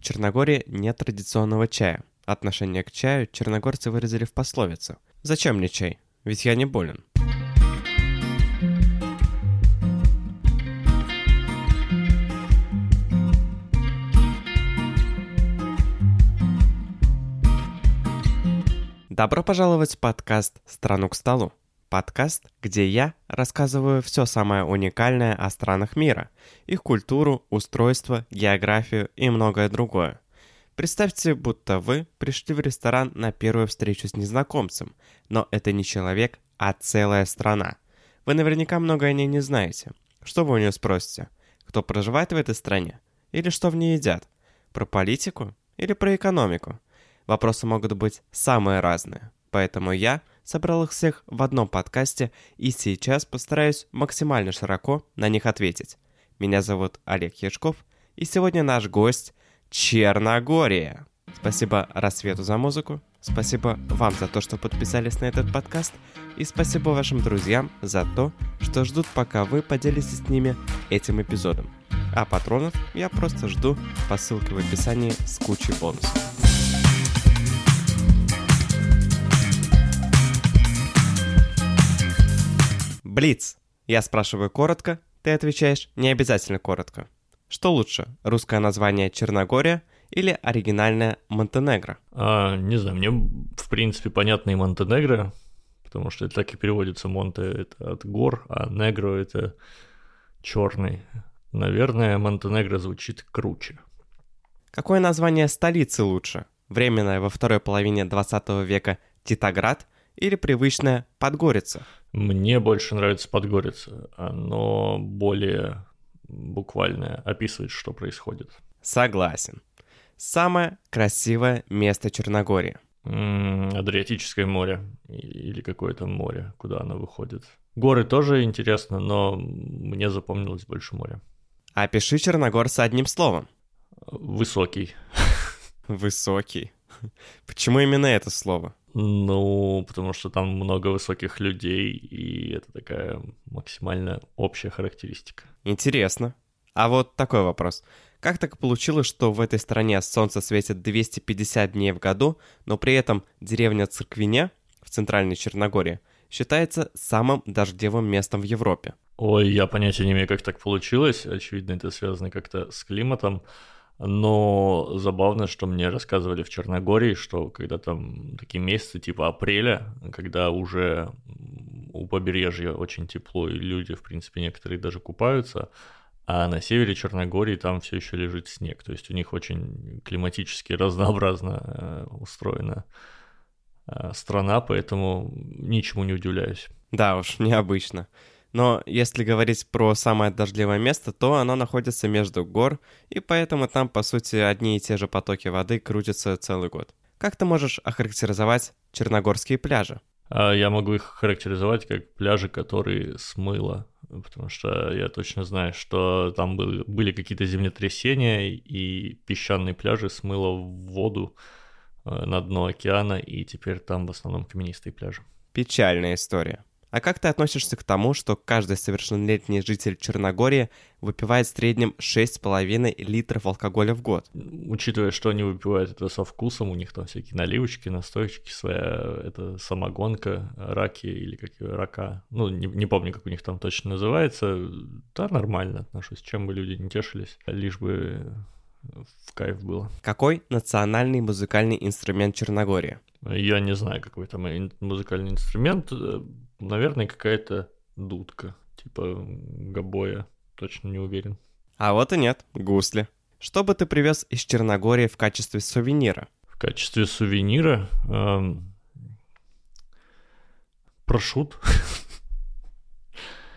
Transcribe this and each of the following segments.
В Черногории нет традиционного чая. Отношение к чаю черногорцы выразили в пословице. «Зачем мне чай? Ведь я не болен». Добро пожаловать в подкаст «Страну к столу». Подкаст, где я рассказываю все самое уникальное о странах мира, их культуру, устройство, географию и многое другое. Представьте, будто вы пришли в ресторан на первую встречу с незнакомцем, но это не человек, а целая страна. Вы наверняка много о ней не знаете. Что вы у нее спросите? Кто проживает в этой стране? Или что в ней едят? Про политику? Или про экономику? Вопросы могут быть самые разные. Поэтому я собрал их всех в одном подкасте и сейчас постараюсь максимально широко на них ответить. Меня зовут Олег Яшков, и сегодня наш гость – Черногория. Спасибо Рассвету за музыку, спасибо вам за то, что подписались на этот подкаст, и спасибо вашим друзьям за то, что ждут, пока вы поделитесь с ними этим эпизодом. А патронов я просто жду по ссылке в описании с кучей бонусов. Блиц. Я спрашиваю коротко, ты отвечаешь не обязательно коротко. Что лучше, русское название Черногория или оригинальное Монтенегро? А, не знаю, мне в принципе понятно и Монтенегро, потому что это так и переводится Монте это от гор, а Негро это черный. Наверное, Монтенегро звучит круче. Какое название столицы лучше? Временное во второй половине 20 века Титоград или привычная Подгорица? Мне больше нравится Подгорица. Оно более буквальное, описывает, что происходит. Согласен. Самое красивое место Черногории. М-м, Адриатическое море или какое-то море, куда оно выходит. Горы тоже интересно, но мне запомнилось больше море. Опиши Черногорца одним словом. Высокий. Высокий. Почему именно это слово? Ну, потому что там много высоких людей, и это такая максимально общая характеристика. Интересно. А вот такой вопрос. Как так получилось, что в этой стране солнце светит 250 дней в году, но при этом деревня Церквине в центральной Черногории считается самым дождевым местом в Европе? Ой, я понятия не имею, как так получилось. Очевидно, это связано как-то с климатом. Но забавно, что мне рассказывали в Черногории, что когда там такие месяцы типа апреля, когда уже у побережья очень тепло, и люди, в принципе, некоторые даже купаются, а на севере Черногории там все еще лежит снег. То есть у них очень климатически разнообразно э, устроена э, страна, поэтому ничему не удивляюсь. Да уж, необычно. Но если говорить про самое дождливое место, то оно находится между гор, и поэтому там, по сути, одни и те же потоки воды крутятся целый год. Как ты можешь охарактеризовать черногорские пляжи? А я могу их характеризовать как пляжи, которые смыло, потому что я точно знаю, что там были, были какие-то землетрясения, и песчаные пляжи смыло в воду э, на дно океана, и теперь там в основном каменистые пляжи. Печальная история. А как ты относишься к тому, что каждый совершеннолетний житель Черногории выпивает в среднем 6,5 литров алкоголя в год? Учитывая, что они выпивают это со вкусом, у них там всякие наливочки, настойчики, своя это самогонка, раки или как рака. Ну, не, не помню, как у них там точно называется. Да, нормально отношусь. Чем бы люди не тешились, лишь бы в кайф было. Какой национальный музыкальный инструмент Черногории? Я не знаю, какой там музыкальный инструмент. Наверное, какая-то дудка, типа гобоя. Точно не уверен. А вот и нет, гусли. Что бы ты привез из Черногории в качестве сувенира? В качестве сувенира? Эм... Прошут.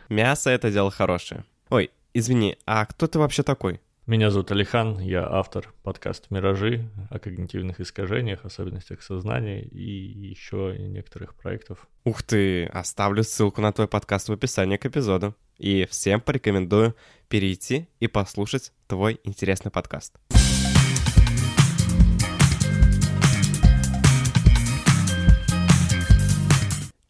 Мясо — это дело хорошее. Ой, извини, а кто ты вообще такой? Меня зовут Алихан, я автор подкаста «Миражи» о когнитивных искажениях, особенностях сознания и еще некоторых проектов. Ух ты, оставлю ссылку на твой подкаст в описании к эпизоду. И всем порекомендую перейти и послушать твой интересный подкаст.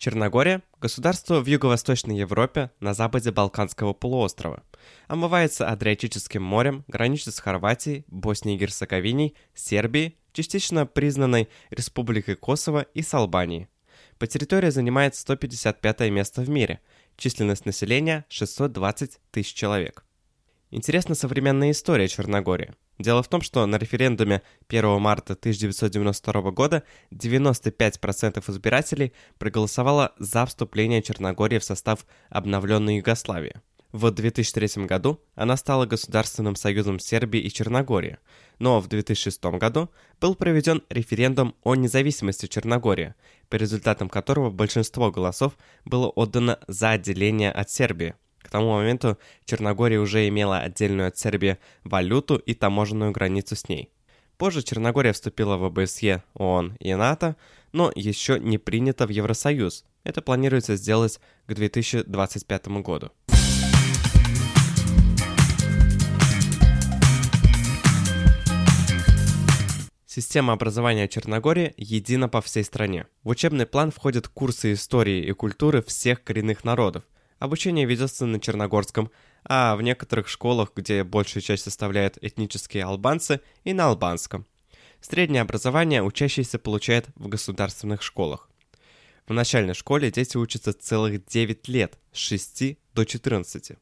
Черногория – государство в юго-восточной Европе на западе Балканского полуострова. Омывается Адриатическим морем, граничит с Хорватией, Боснией и Герцеговиной, Сербией, частично признанной Республикой Косово и с Албанией. По территории занимает 155 место в мире, численность населения 620 тысяч человек. Интересна современная история Черногории. Дело в том, что на референдуме 1 марта 1992 года 95% избирателей проголосовало за вступление Черногории в состав обновленной Югославии. В 2003 году она стала государственным союзом Сербии и Черногории, но в 2006 году был проведен референдум о независимости Черногории, по результатам которого большинство голосов было отдано за отделение от Сербии. К тому моменту Черногория уже имела отдельную от Сербии валюту и таможенную границу с ней. Позже Черногория вступила в ОБСЕ, ООН и НАТО, но еще не принята в Евросоюз. Это планируется сделать к 2025 году. Система образования Черногории едина по всей стране. В учебный план входят курсы истории и культуры всех коренных народов, Обучение ведется на черногорском, а в некоторых школах, где большую часть составляют этнические албанцы, и на албанском. Среднее образование учащийся получает в государственных школах. В начальной школе дети учатся целых 9 лет, с 6 до 14.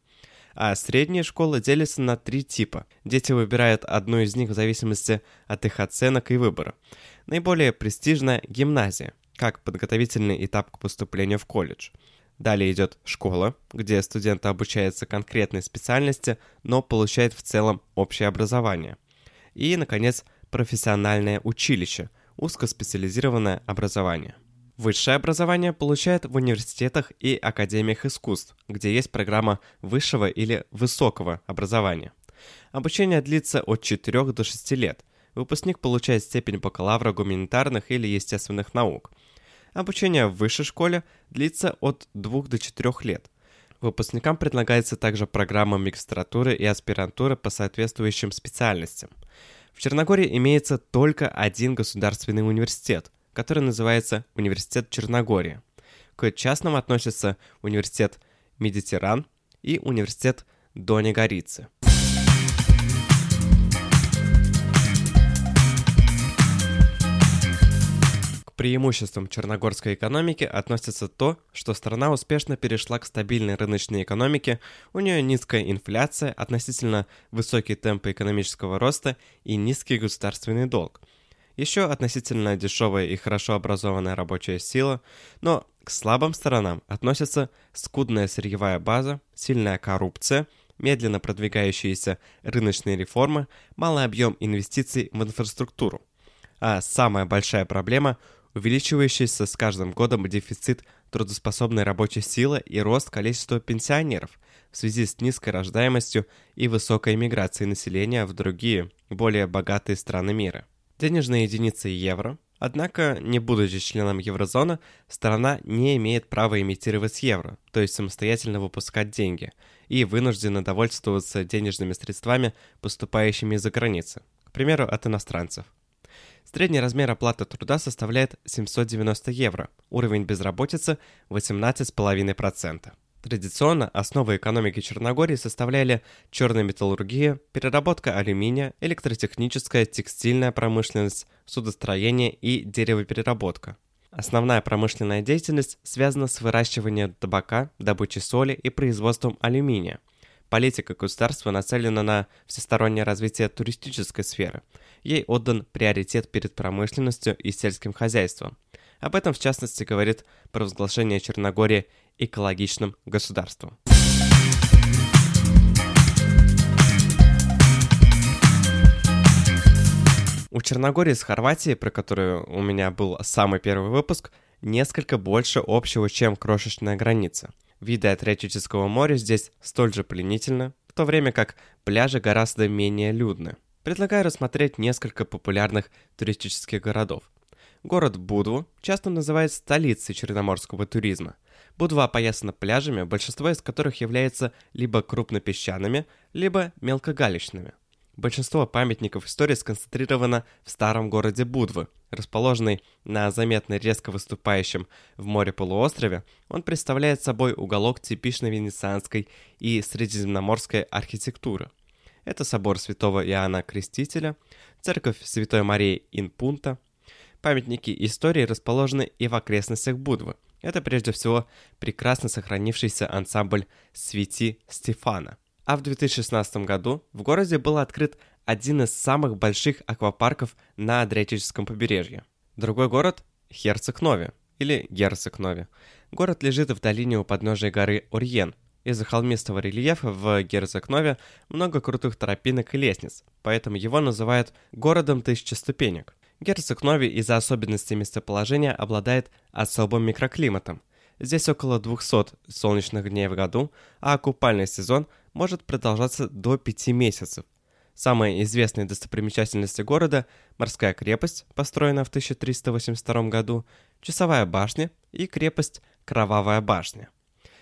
А средние школы делятся на три типа. Дети выбирают одну из них в зависимости от их оценок и выбора. Наиболее престижная – гимназия, как подготовительный этап к поступлению в колледж – Далее идет школа, где студент обучается конкретной специальности, но получает в целом общее образование. И, наконец, профессиональное училище, узкоспециализированное образование. Высшее образование получает в университетах и академиях искусств, где есть программа высшего или высокого образования. Обучение длится от 4 до 6 лет. Выпускник получает степень бакалавра гуманитарных или естественных наук – Обучение в высшей школе длится от 2 до 4 лет. Выпускникам предлагается также программа магистратуры и аспирантуры по соответствующим специальностям. В Черногории имеется только один государственный университет, который называется Университет Черногории. К частным относятся Университет Медитеран и Университет Дони Горицы. Преимуществом черногорской экономики относится то, что страна успешно перешла к стабильной рыночной экономике, у нее низкая инфляция, относительно высокие темпы экономического роста и низкий государственный долг. Еще относительно дешевая и хорошо образованная рабочая сила, но к слабым сторонам относятся скудная сырьевая база, сильная коррупция, медленно продвигающиеся рыночные реформы, малый объем инвестиций в инфраструктуру. А самая большая проблема – увеличивающийся с каждым годом дефицит трудоспособной рабочей силы и рост количества пенсионеров в связи с низкой рождаемостью и высокой миграцией населения в другие, более богатые страны мира. Денежная единица евро, однако, не будучи членом еврозоны, страна не имеет права имитировать евро, то есть самостоятельно выпускать деньги, и вынуждена довольствоваться денежными средствами, поступающими из-за границы, к примеру, от иностранцев. Средний размер оплаты труда составляет 790 евро, уровень безработицы 18,5%. Традиционно основы экономики Черногории составляли черная металлургия, переработка алюминия, электротехническая, текстильная промышленность, судостроение и деревопереработка. Основная промышленная деятельность связана с выращиванием табака, добычей соли и производством алюминия. Политика государства нацелена на всестороннее развитие туристической сферы – ей отдан приоритет перед промышленностью и сельским хозяйством. Об этом, в частности, говорит провозглашение Черногории экологичным государством. У Черногории с Хорватией, про которую у меня был самый первый выпуск, несколько больше общего, чем крошечная граница. Виды Адриатического моря здесь столь же пленительны, в то время как пляжи гораздо менее людны. Предлагаю рассмотреть несколько популярных туристических городов. Город Будву часто называют столицей черноморского туризма. Будва опоясана пляжами, большинство из которых являются либо крупнопесчаными, либо мелкогалечными. Большинство памятников истории сконцентрировано в старом городе Будвы. Расположенный на заметно резко выступающем в море полуострове, он представляет собой уголок типичной венецианской и средиземноморской архитектуры. Это собор святого Иоанна Крестителя, церковь Святой Марии Инпунта. Памятники истории расположены и в окрестностях Будвы. Это прежде всего прекрасно сохранившийся ансамбль «Свети Стефана». А в 2016 году в городе был открыт один из самых больших аквапарков на Адриатическом побережье. Другой город – Херцег-Нови, или Герцег-Нови. Город лежит в долине у подножия горы Орьен. Из-за холмистого рельефа в Герцег-Нове много крутых тропинок и лестниц, поэтому его называют «городом тысячи ступенек». Герцег-Нови из-за особенностей местоположения обладает особым микроклиматом. Здесь около 200 солнечных дней в году, а купальный сезон – может продолжаться до 5 месяцев. Самые известные достопримечательности города – морская крепость, построенная в 1382 году, часовая башня и крепость Кровавая башня.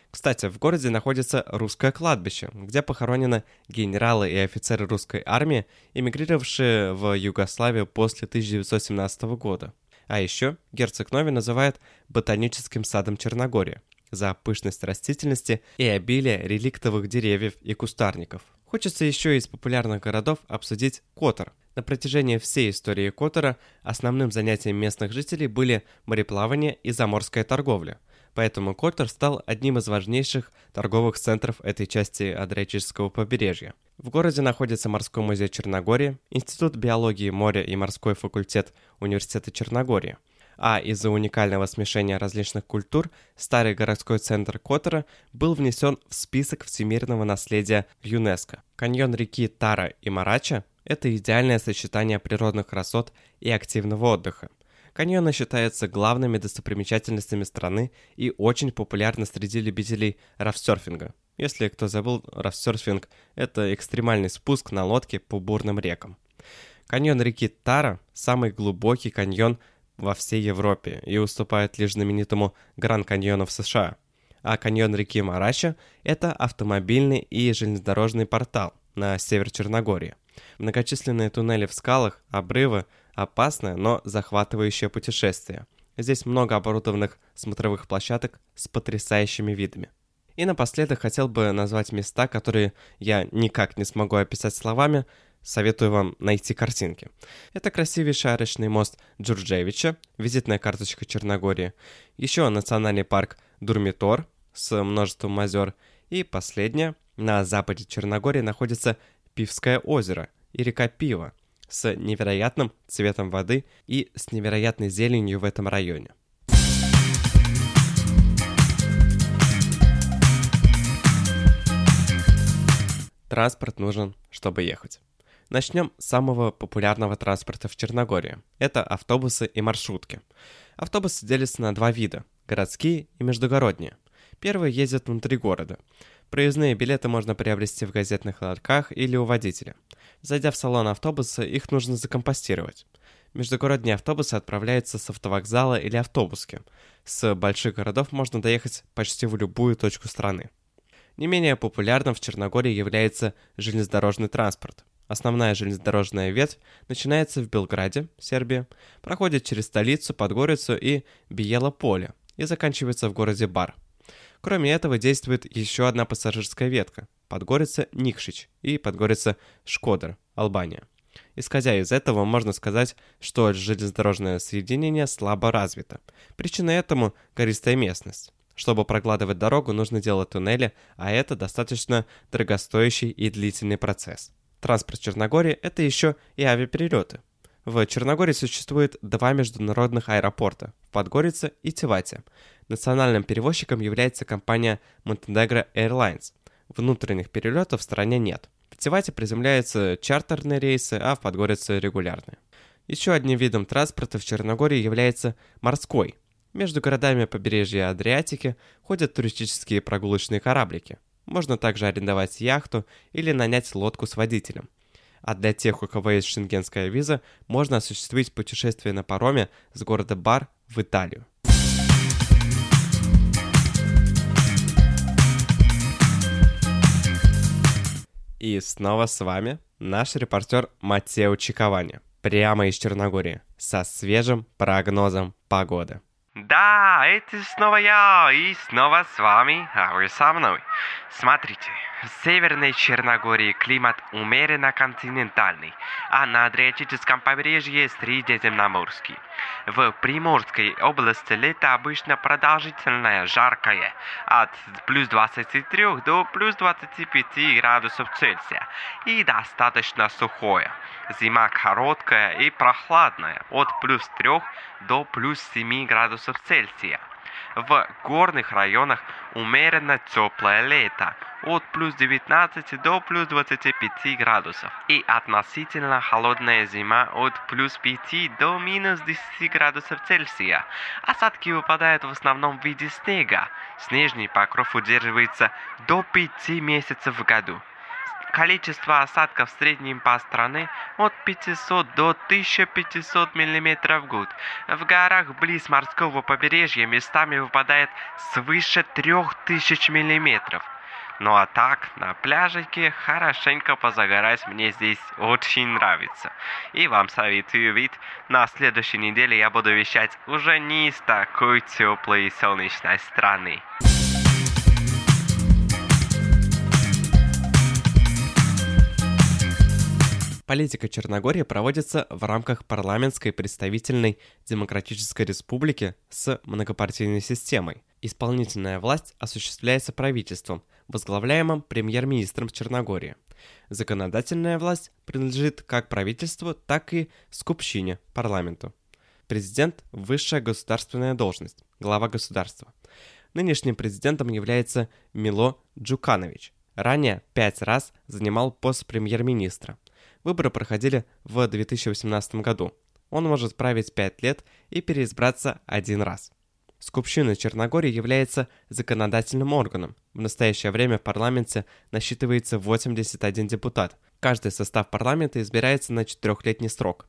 Кстати, в городе находится русское кладбище, где похоронены генералы и офицеры русской армии, эмигрировавшие в Югославию после 1917 года. А еще герцог Нови называет ботаническим садом Черногории за пышность растительности и обилие реликтовых деревьев и кустарников. Хочется еще из популярных городов обсудить Котор. На протяжении всей истории Котора основным занятием местных жителей были мореплавание и заморская торговля. Поэтому Котор стал одним из важнейших торговых центров этой части Адриатического побережья. В городе находится морской музей Черногории, Институт биологии моря и морской факультет Университета Черногории – а из-за уникального смешения различных культур старый городской центр Котора был внесен в список всемирного наследия ЮНЕСКО. Каньон реки Тара и Марача – это идеальное сочетание природных красот и активного отдыха. Каньоны считаются главными достопримечательностями страны и очень популярны среди любителей рафсерфинга. Если кто забыл, рафсерфинг – это экстремальный спуск на лодке по бурным рекам. Каньон реки Тара – самый глубокий каньон во всей Европе и уступает лишь знаменитому Гранд-каньону в США. А каньон реки Марача – это автомобильный и железнодорожный портал на север Черногории. Многочисленные туннели в скалах, обрывы – опасное, но захватывающее путешествие. Здесь много оборудованных смотровых площадок с потрясающими видами. И напоследок хотел бы назвать места, которые я никак не смогу описать словами – Советую вам найти картинки. Это красивейший арочный мост Джурджевича, визитная карточка Черногории. Еще национальный парк Дурмитор с множеством озер. И последнее, на западе Черногории находится Пивское озеро и река Пива с невероятным цветом воды и с невероятной зеленью в этом районе. Транспорт нужен, чтобы ехать. Начнем с самого популярного транспорта в Черногории. Это автобусы и маршрутки. Автобусы делятся на два вида – городские и междугородние. Первые ездят внутри города. Проездные билеты можно приобрести в газетных ларьках или у водителя. Зайдя в салон автобуса, их нужно закомпостировать. Междугородние автобусы отправляются с автовокзала или автобуски. С больших городов можно доехать почти в любую точку страны. Не менее популярным в Черногории является железнодорожный транспорт. Основная железнодорожная ветвь начинается в Белграде, Сербия, проходит через столицу, Подгорицу и Биело-Поле и заканчивается в городе Бар. Кроме этого действует еще одна пассажирская ветка – Подгорица-Никшич и Подгорица-Шкодер, Албания. Исходя из этого, можно сказать, что железнодорожное соединение слабо развито. Причиной этому – гористая местность. Чтобы прокладывать дорогу, нужно делать туннели, а это достаточно дорогостоящий и длительный процесс. Транспорт Черногории – это еще и авиаперелеты. В Черногории существует два международных аэропорта – в Подгорице и Тивате. Национальным перевозчиком является компания Montenegro Airlines. Внутренних перелетов в стране нет. В Тивате приземляются чартерные рейсы, а в Подгорице – регулярные. Еще одним видом транспорта в Черногории является морской. Между городами побережья Адриатики ходят туристические прогулочные кораблики – можно также арендовать яхту или нанять лодку с водителем. А для тех, у кого есть шенгенская виза, можно осуществить путешествие на пароме с города Бар в Италию. И снова с вами наш репортер Матео Чиковани, прямо из Черногории, со свежим прогнозом погоды. Да, это снова я, и снова с вами, а вы со мной. Смотрите, в Северной Черногории климат умеренно континентальный, а на Адриатическом побережье средиземноморский. В Приморской области лето обычно продолжительное, жаркое, от плюс 23 до плюс 25 градусов Цельсия, и достаточно сухое. Зима короткая и прохладная, от плюс 3 до плюс 7 градусов Цельсия. В горных районах умеренно теплое лето, от плюс 19 до плюс 25 градусов, и относительно холодная зима от плюс 5 до минус 10 градусов Цельсия. Осадки выпадают в основном в виде снега. Снежный покров удерживается до 5 месяцев в году. Количество осадков в среднем по стране от 500 до 1500 мм в год. В горах близ морского побережья местами выпадает свыше 3000 мм. Ну а так, на пляжике хорошенько позагорать мне здесь очень нравится. И вам советую, ведь на следующей неделе я буду вещать уже не из такой теплой и солнечной страны. Политика Черногории проводится в рамках парламентской представительной демократической республики с многопартийной системой. Исполнительная власть осуществляется правительством, возглавляемым премьер-министром Черногории. Законодательная власть принадлежит как правительству, так и скупщине, парламенту. Президент – высшая государственная должность, глава государства. Нынешним президентом является Мило Джуканович. Ранее пять раз занимал пост премьер-министра – Выборы проходили в 2018 году. Он может править 5 лет и переизбраться один раз. Скупщина Черногории является законодательным органом. В настоящее время в парламенте насчитывается 81 депутат. Каждый состав парламента избирается на четырехлетний срок.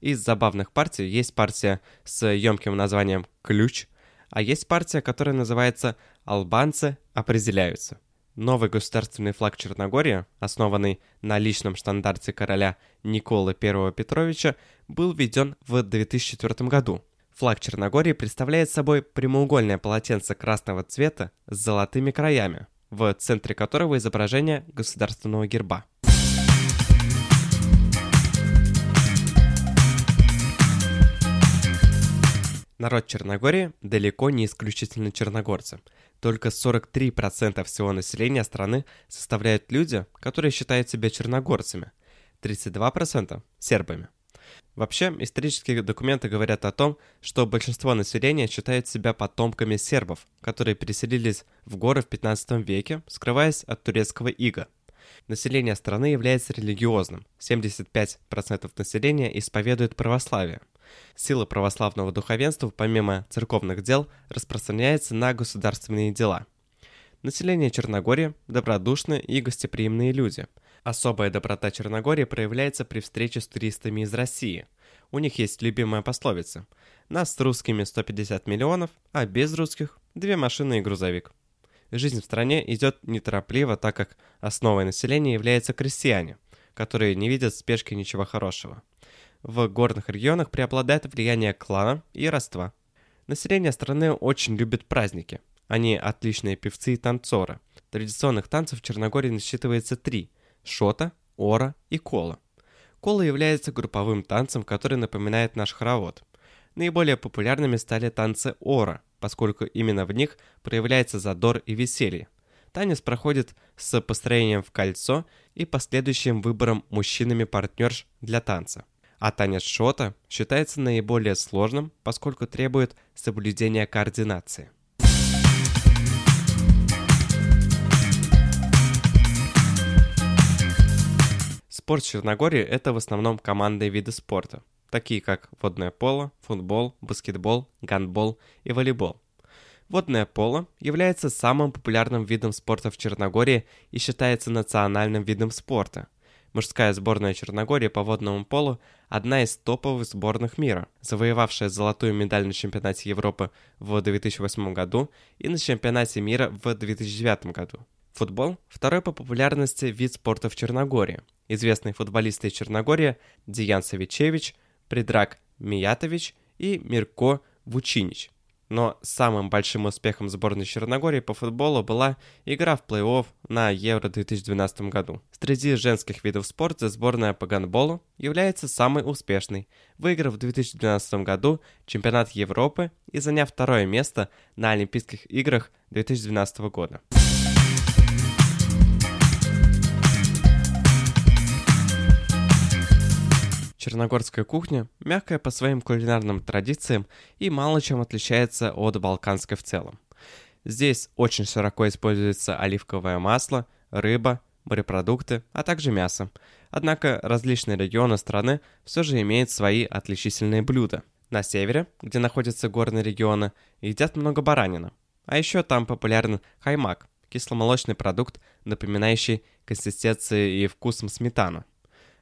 Из забавных партий есть партия с емким названием «Ключ», а есть партия, которая называется «Албанцы определяются». Новый государственный флаг Черногории, основанный на личном стандарте короля Николы I Петровича, был введен в 2004 году. Флаг Черногории представляет собой прямоугольное полотенце красного цвета с золотыми краями, в центре которого изображение государственного герба. Народ Черногории далеко не исключительно черногорцы. Только 43% всего населения страны составляют люди, которые считают себя черногорцами, 32% – сербами. Вообще, исторические документы говорят о том, что большинство населения считают себя потомками сербов, которые переселились в горы в 15 веке, скрываясь от турецкого ига. Население страны является религиозным. 75% населения исповедует православие – Сила православного духовенства, помимо церковных дел, распространяется на государственные дела. Население Черногории – добродушные и гостеприимные люди. Особая доброта Черногории проявляется при встрече с туристами из России. У них есть любимая пословица «Нас с русскими 150 миллионов, а без русских – две машины и грузовик». Жизнь в стране идет неторопливо, так как основой населения являются крестьяне, которые не видят в спешке ничего хорошего в горных регионах преобладает влияние клана и родства. Население страны очень любит праздники. Они отличные певцы и танцоры. Традиционных танцев в Черногории насчитывается три – шота, ора и кола. Кола является групповым танцем, который напоминает наш хоровод. Наиболее популярными стали танцы ора, поскольку именно в них проявляется задор и веселье. Танец проходит с построением в кольцо и последующим выбором мужчинами партнерш для танца а танец шота считается наиболее сложным, поскольку требует соблюдения координации. Спорт Черногории – это в основном командные виды спорта, такие как водное поло, футбол, баскетбол, гандбол и волейбол. Водное поло является самым популярным видом спорта в Черногории и считается национальным видом спорта – Мужская сборная Черногории по водному полу – одна из топовых сборных мира, завоевавшая золотую медаль на чемпионате Европы в 2008 году и на чемпионате мира в 2009 году. Футбол – второй по популярности вид спорта в Черногории. Известные футболисты из Черногории Диан Савичевич, Предрак Миятович и Мирко Вучинич. Но самым большим успехом сборной Черногории по футболу была игра в плей-офф на Евро 2012 году. Среди женских видов спорта сборная по гандболу является самой успешной, выиграв в 2012 году чемпионат Европы и заняв второе место на Олимпийских играх 2012 года. Черногорская кухня мягкая по своим кулинарным традициям и мало чем отличается от балканской в целом. Здесь очень широко используется оливковое масло, рыба, морепродукты, а также мясо. Однако различные регионы страны все же имеют свои отличительные блюда. На севере, где находятся горные регионы, едят много баранина. А еще там популярен хаймак – кисломолочный продукт, напоминающий консистенцией и вкусом сметану.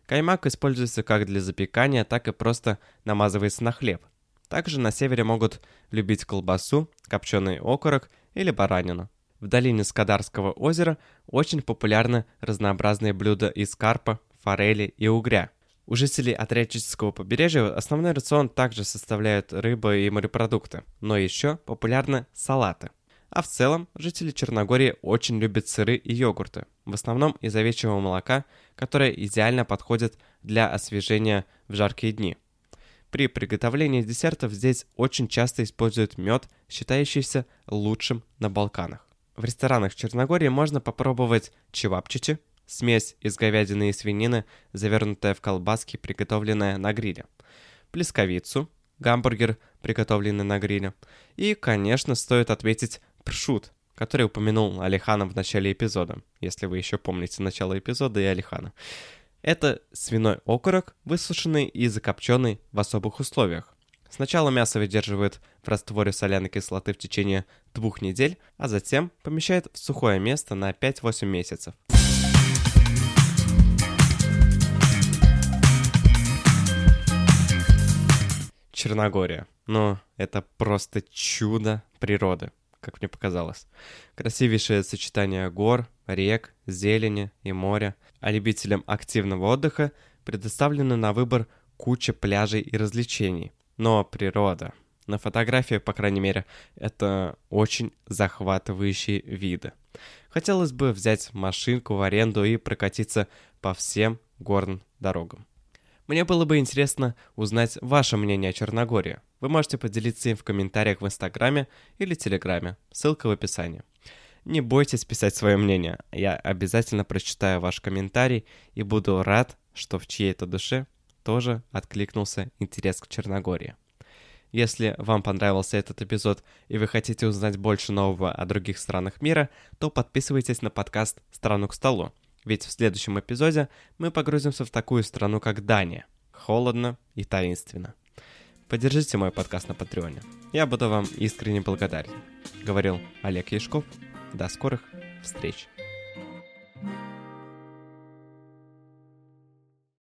Каймак используется как для запекания, так и просто намазывается на хлеб. Также на севере могут любить колбасу, копченый окорок или баранину. В долине Скадарского озера очень популярны разнообразные блюда из карпа, форели и угря. У жителей Адриатического побережья основной рацион также составляют рыба и морепродукты, но еще популярны салаты – а в целом, жители Черногории очень любят сыры и йогурты, в основном из овечьего молока, которое идеально подходит для освежения в жаркие дни. При приготовлении десертов здесь очень часто используют мед, считающийся лучшим на Балканах. В ресторанах Черногории можно попробовать чевапчичи, смесь из говядины и свинины, завернутая в колбаски, приготовленная на гриле, плесковицу, гамбургер, приготовленный на гриле. И, конечно, стоит отметить Пршут, который упомянул Алиханов в начале эпизода, если вы еще помните начало эпизода и Алихана. Это свиной окорок, высушенный и закопченный в особых условиях. Сначала мясо выдерживают в растворе соляной кислоты в течение двух недель, а затем помещают в сухое место на 5-8 месяцев. Черногория. Ну, это просто чудо природы как мне показалось. Красивейшее сочетание гор, рек, зелени и моря. А любителям активного отдыха предоставлена на выбор куча пляжей и развлечений. Но природа. На фотографии, по крайней мере, это очень захватывающие виды. Хотелось бы взять машинку в аренду и прокатиться по всем горным дорогам. Мне было бы интересно узнать ваше мнение о Черногории. Вы можете поделиться им в комментариях в Инстаграме или Телеграме. Ссылка в описании. Не бойтесь писать свое мнение. Я обязательно прочитаю ваш комментарий и буду рад, что в чьей-то душе тоже откликнулся интерес к Черногории. Если вам понравился этот эпизод и вы хотите узнать больше нового о других странах мира, то подписывайтесь на подкаст «Страну к столу». Ведь в следующем эпизоде мы погрузимся в такую страну, как Дания. Холодно и таинственно. Поддержите мой подкаст на Патреоне. Я буду вам искренне благодарен. Говорил Олег Яшков. До скорых встреч.